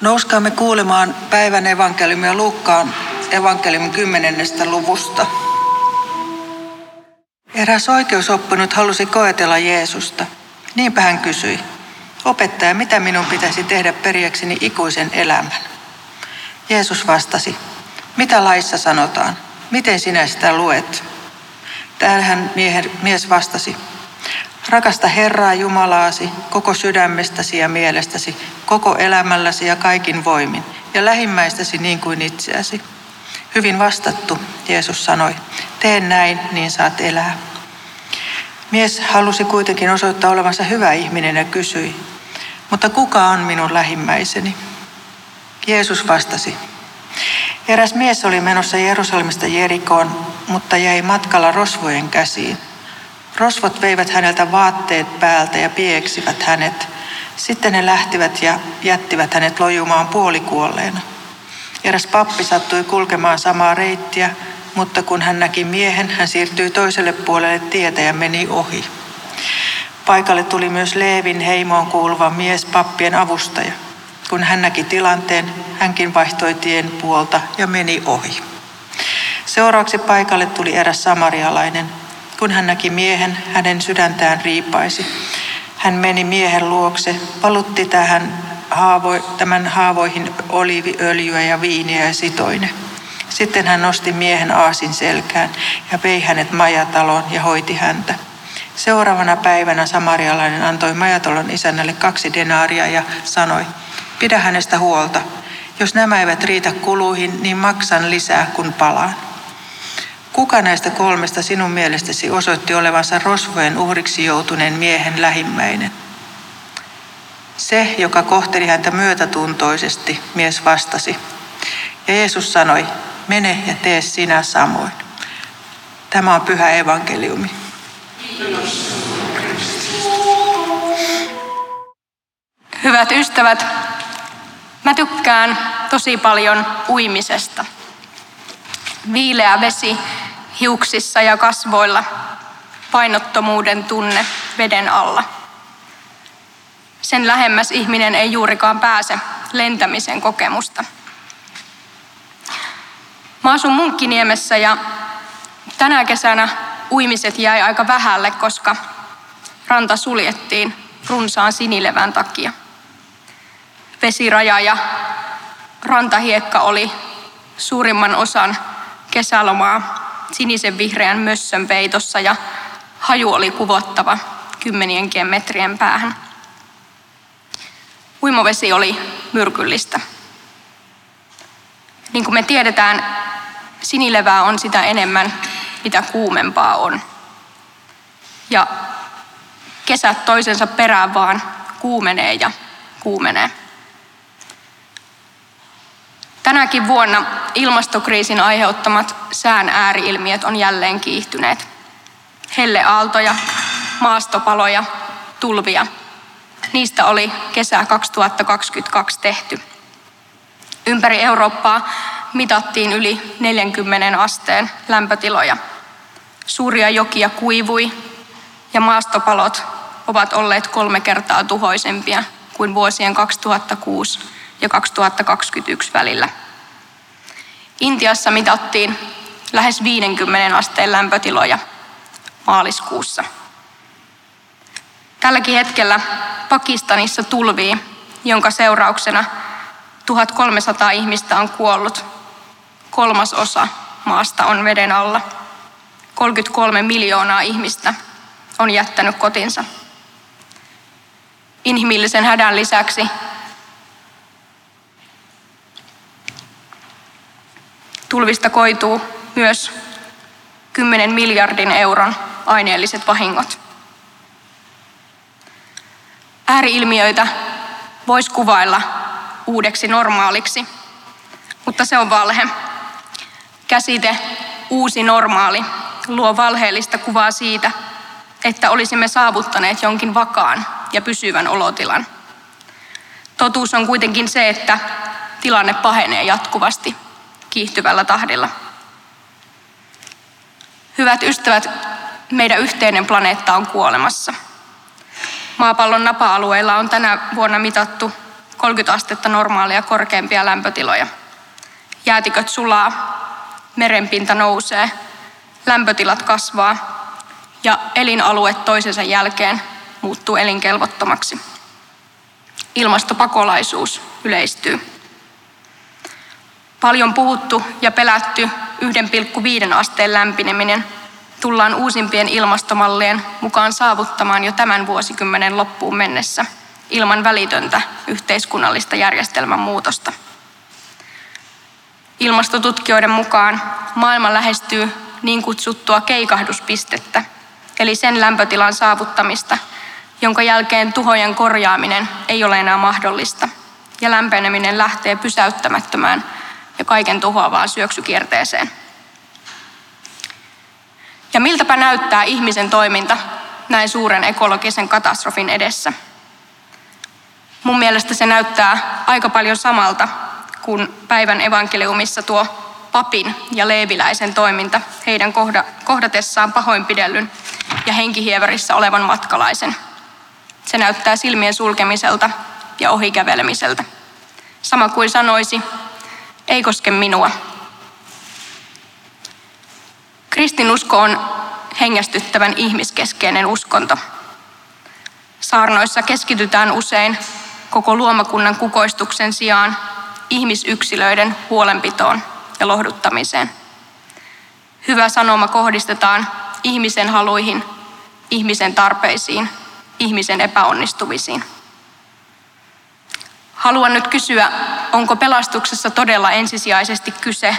Nouskaamme kuulemaan päivän evankeliumia Luukkaan evankeliumin kymmenennestä luvusta. Eräs oikeusoppinut halusi koetella Jeesusta. Niinpä hän kysyi, opettaja, mitä minun pitäisi tehdä periäkseni ikuisen elämän? Jeesus vastasi, mitä laissa sanotaan? Miten sinä sitä luet? Tähän miehen, mies vastasi, Rakasta Herraa Jumalaasi koko sydämestäsi ja mielestäsi, koko elämälläsi ja kaikin voimin, ja lähimmäistäsi niin kuin itseäsi. Hyvin vastattu, Jeesus sanoi. Tee näin, niin saat elää. Mies halusi kuitenkin osoittaa olevansa hyvä ihminen ja kysyi, mutta kuka on minun lähimmäiseni? Jeesus vastasi, Eräs mies oli menossa Jerusalemista Jerikoon, mutta jäi matkalla rosvojen käsiin. Rosvot veivät häneltä vaatteet päältä ja pieksivät hänet. Sitten ne lähtivät ja jättivät hänet lojumaan puolikuolleena. Eräs pappi sattui kulkemaan samaa reittiä, mutta kun hän näki miehen, hän siirtyi toiselle puolelle tietä ja meni ohi. Paikalle tuli myös Leevin heimoon kuuluva mies, pappien avustaja. Kun hän näki tilanteen, hänkin vaihtoi tien puolta ja meni ohi. Seuraavaksi paikalle tuli eräs samarialainen, kun hän näki miehen, hänen sydäntään riipaisi. Hän meni miehen luokse, valutti tähän haavo, tämän haavoihin oliiviöljyä ja viiniä ja sitoine. Sitten hän nosti miehen aasin selkään ja vei hänet majataloon ja hoiti häntä. Seuraavana päivänä samarialainen antoi majatalon isännälle kaksi denaaria ja sanoi, pidä hänestä huolta. Jos nämä eivät riitä kuluihin, niin maksan lisää, kun palaan. Kuka näistä kolmesta sinun mielestäsi osoitti olevansa rosvojen uhriksi joutuneen miehen lähimmäinen? Se, joka kohteli häntä myötätuntoisesti, mies vastasi. Ja Jeesus sanoi, mene ja tee sinä samoin. Tämä on pyhä evankeliumi. Hyvät ystävät, mä tykkään tosi paljon uimisesta. Viileä vesi hiuksissa ja kasvoilla, painottomuuden tunne veden alla. Sen lähemmäs ihminen ei juurikaan pääse lentämisen kokemusta. Mä asun Munkkiniemessä ja tänä kesänä uimiset jäi aika vähälle, koska ranta suljettiin runsaan sinilevän takia. Vesiraja ja rantahiekka oli suurimman osan kesälomaa sinisen vihreän mössön peitossa ja haju oli kuvottava kymmenienkin metrien päähän. Uimovesi oli myrkyllistä. Niin kuin me tiedetään, sinilevää on sitä enemmän, mitä kuumempaa on. Ja kesät toisensa perään vaan kuumenee ja kuumenee. Tänäkin vuonna ilmastokriisin aiheuttamat sään ääriilmiöt on jälleen kiihtyneet. Helleaaltoja, maastopaloja, tulvia. Niistä oli kesä 2022 tehty. Ympäri Eurooppaa mitattiin yli 40 asteen lämpötiloja. Suuria jokia kuivui ja maastopalot ovat olleet kolme kertaa tuhoisempia kuin vuosien 2006 ja 2021 välillä. Intiassa mitattiin lähes 50 asteen lämpötiloja maaliskuussa. Tälläkin hetkellä Pakistanissa tulvii, jonka seurauksena 1300 ihmistä on kuollut. Kolmas osa maasta on veden alla. 33 miljoonaa ihmistä on jättänyt kotinsa. Inhimillisen hädän lisäksi Tulvista koituu myös 10 miljardin euron aineelliset vahingot. Ääriilmiöitä voisi kuvailla uudeksi normaaliksi, mutta se on valhe. Käsite uusi normaali luo valheellista kuvaa siitä, että olisimme saavuttaneet jonkin vakaan ja pysyvän olotilan. Totuus on kuitenkin se, että tilanne pahenee jatkuvasti kiihtyvällä tahdilla. Hyvät ystävät, meidän yhteinen planeetta on kuolemassa. Maapallon napa-alueilla on tänä vuonna mitattu 30 astetta normaalia korkeampia lämpötiloja. Jäätiköt sulaa, merenpinta nousee, lämpötilat kasvaa ja elinalue toisensa jälkeen muuttuu elinkelvottomaksi. Ilmastopakolaisuus yleistyy. Paljon puhuttu ja pelätty 1,5 asteen lämpineminen tullaan uusimpien ilmastomallien mukaan saavuttamaan jo tämän vuosikymmenen loppuun mennessä ilman välitöntä yhteiskunnallista järjestelmän muutosta. Ilmastotutkijoiden mukaan maailma lähestyy niin kutsuttua keikahduspistettä, eli sen lämpötilan saavuttamista, jonka jälkeen tuhojen korjaaminen ei ole enää mahdollista, ja lämpeneminen lähtee pysäyttämättömään ja kaiken tuhoavaan syöksykierteeseen. Ja miltäpä näyttää ihmisen toiminta näin suuren ekologisen katastrofin edessä? Mun mielestä se näyttää aika paljon samalta kuin päivän evankeliumissa tuo papin ja leeviläisen toiminta heidän kohdatessaan pahoinpidellyn ja henkihieverissä olevan matkalaisen. Se näyttää silmien sulkemiselta ja ohikävelemiseltä. Sama kuin sanoisi, ei koske minua. Kristinusko on hengästyttävän ihmiskeskeinen uskonto. Saarnoissa keskitytään usein koko luomakunnan kukoistuksen sijaan ihmisyksilöiden huolenpitoon ja lohduttamiseen. Hyvä sanoma kohdistetaan ihmisen haluihin, ihmisen tarpeisiin, ihmisen epäonnistumisiin. Haluan nyt kysyä, onko pelastuksessa todella ensisijaisesti kyse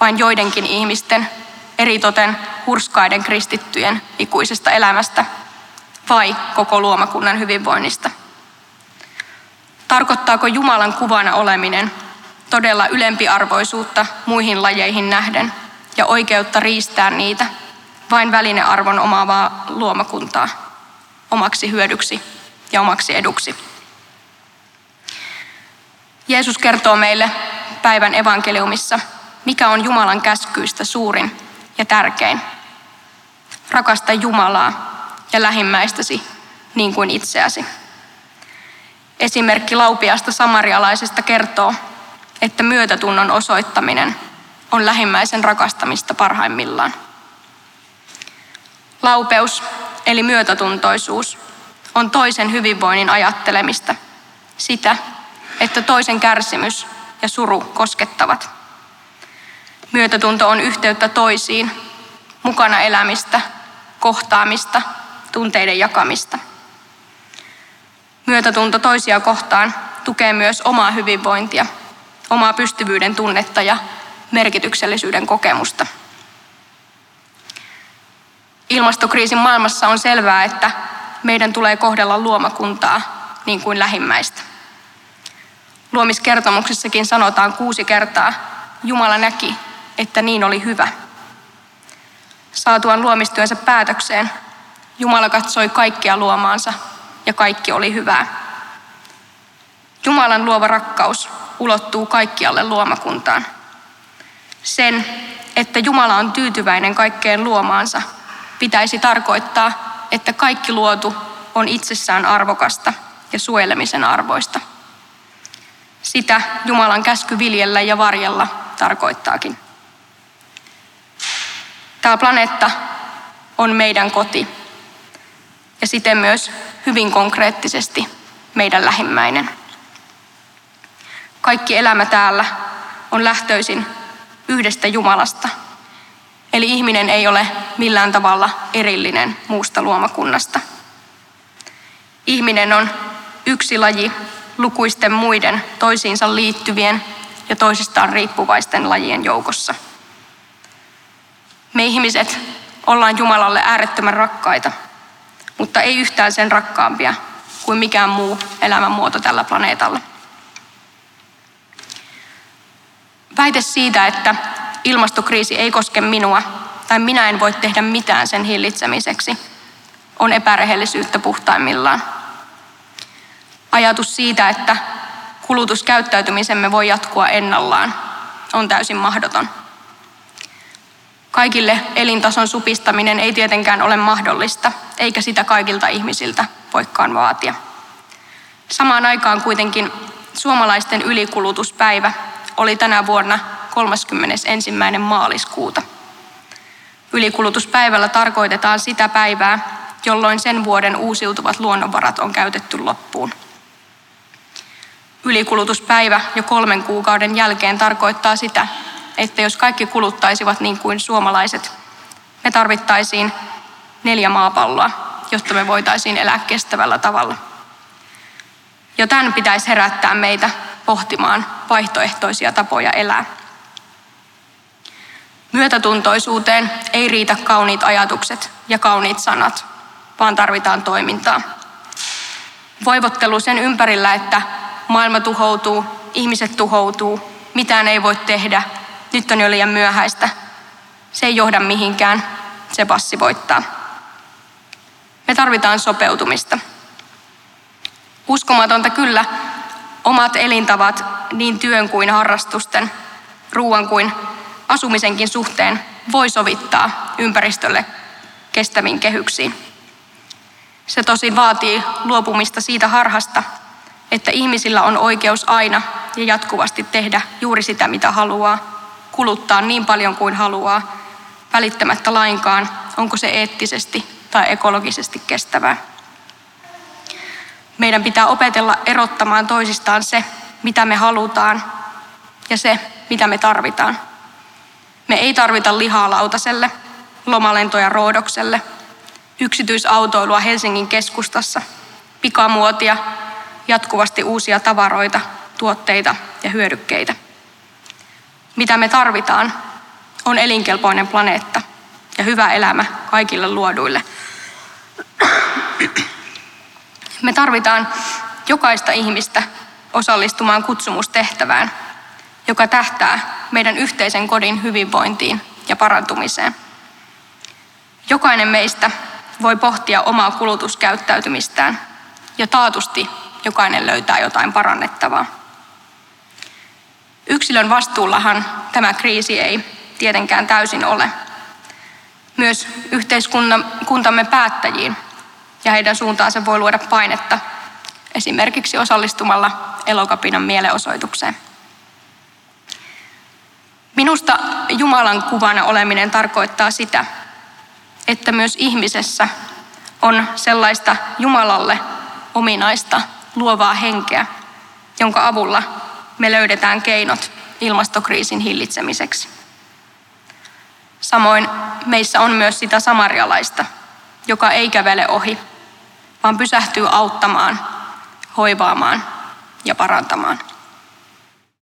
vain joidenkin ihmisten, eritoten hurskaiden kristittyjen ikuisesta elämästä, vai koko luomakunnan hyvinvoinnista? Tarkoittaako Jumalan kuvana oleminen todella ylempiarvoisuutta muihin lajeihin nähden ja oikeutta riistää niitä vain välinearvon omaavaa luomakuntaa omaksi hyödyksi ja omaksi eduksi? Jeesus kertoo meille päivän evankeliumissa, mikä on Jumalan käskyistä suurin ja tärkein. Rakasta Jumalaa ja lähimmäistäsi niin kuin itseäsi. Esimerkki laupiasta samarialaisesta kertoo, että myötätunnon osoittaminen on lähimmäisen rakastamista parhaimmillaan. Laupeus eli myötätuntoisuus on toisen hyvinvoinnin ajattelemista, sitä, että toisen kärsimys ja suru koskettavat. Myötätunto on yhteyttä toisiin, mukana elämistä, kohtaamista, tunteiden jakamista. Myötätunto toisia kohtaan tukee myös omaa hyvinvointia, omaa pystyvyyden tunnetta ja merkityksellisyyden kokemusta. Ilmastokriisin maailmassa on selvää, että meidän tulee kohdella luomakuntaa niin kuin lähimmäistä. Luomiskertomuksessakin sanotaan kuusi kertaa, Jumala näki, että niin oli hyvä. Saatuaan luomistyönsä päätökseen, Jumala katsoi kaikkia luomaansa ja kaikki oli hyvää. Jumalan luova rakkaus ulottuu kaikkialle luomakuntaan. Sen, että Jumala on tyytyväinen kaikkeen luomaansa, pitäisi tarkoittaa, että kaikki luotu on itsessään arvokasta ja suojelemisen arvoista. Sitä Jumalan käsky viljellä ja varjella tarkoittaakin. Tämä planeetta on meidän koti ja siten myös hyvin konkreettisesti meidän lähimmäinen. Kaikki elämä täällä on lähtöisin yhdestä Jumalasta, eli ihminen ei ole millään tavalla erillinen muusta luomakunnasta. Ihminen on yksi laji lukuisten muiden toisiinsa liittyvien ja toisistaan riippuvaisten lajien joukossa. Me ihmiset ollaan Jumalalle äärettömän rakkaita, mutta ei yhtään sen rakkaampia kuin mikään muu elämänmuoto tällä planeetalla. Väite siitä, että ilmastokriisi ei koske minua tai minä en voi tehdä mitään sen hillitsemiseksi, on epärehellisyyttä puhtaimmillaan. Ajatus siitä, että kulutuskäyttäytymisemme voi jatkua ennallaan, on täysin mahdoton. Kaikille elintason supistaminen ei tietenkään ole mahdollista, eikä sitä kaikilta ihmisiltä voikaan vaatia. Samaan aikaan kuitenkin suomalaisten ylikulutuspäivä oli tänä vuonna 31. maaliskuuta. Ylikulutuspäivällä tarkoitetaan sitä päivää, jolloin sen vuoden uusiutuvat luonnonvarat on käytetty loppuun. Ylikulutuspäivä jo kolmen kuukauden jälkeen tarkoittaa sitä, että jos kaikki kuluttaisivat niin kuin suomalaiset, me tarvittaisiin neljä maapalloa, jotta me voitaisiin elää kestävällä tavalla. Jo tämän pitäisi herättää meitä pohtimaan vaihtoehtoisia tapoja elää. Myötätuntoisuuteen ei riitä kauniit ajatukset ja kauniit sanat, vaan tarvitaan toimintaa. Voivottelu sen ympärillä, että maailma tuhoutuu, ihmiset tuhoutuu, mitään ei voi tehdä, nyt on jo liian myöhäistä. Se ei johda mihinkään, se passivoittaa. Me tarvitaan sopeutumista. Uskomatonta kyllä, omat elintavat niin työn kuin harrastusten, ruoan kuin asumisenkin suhteen voi sovittaa ympäristölle kestäviin kehyksiin. Se tosi vaatii luopumista siitä harhasta, että ihmisillä on oikeus aina ja jatkuvasti tehdä juuri sitä, mitä haluaa, kuluttaa niin paljon kuin haluaa, välittämättä lainkaan, onko se eettisesti tai ekologisesti kestävää. Meidän pitää opetella erottamaan toisistaan se, mitä me halutaan ja se, mitä me tarvitaan. Me ei tarvita lihaa lautaselle, lomalentoja Roodokselle, yksityisautoilua Helsingin keskustassa, pikamuotia, jatkuvasti uusia tavaroita, tuotteita ja hyödykkeitä. Mitä me tarvitaan, on elinkelpoinen planeetta ja hyvä elämä kaikille luoduille. Me tarvitaan jokaista ihmistä osallistumaan kutsumustehtävään, joka tähtää meidän yhteisen kodin hyvinvointiin ja parantumiseen. Jokainen meistä voi pohtia omaa kulutuskäyttäytymistään ja taatusti jokainen löytää jotain parannettavaa. Yksilön vastuullahan tämä kriisi ei tietenkään täysin ole. Myös yhteiskuntamme päättäjiin ja heidän suuntaansa voi luoda painetta esimerkiksi osallistumalla elokapinan mielenosoitukseen. Minusta Jumalan kuvana oleminen tarkoittaa sitä, että myös ihmisessä on sellaista Jumalalle ominaista luovaa henkeä, jonka avulla me löydetään keinot ilmastokriisin hillitsemiseksi. Samoin meissä on myös sitä samarialaista, joka ei kävele ohi, vaan pysähtyy auttamaan, hoivaamaan ja parantamaan.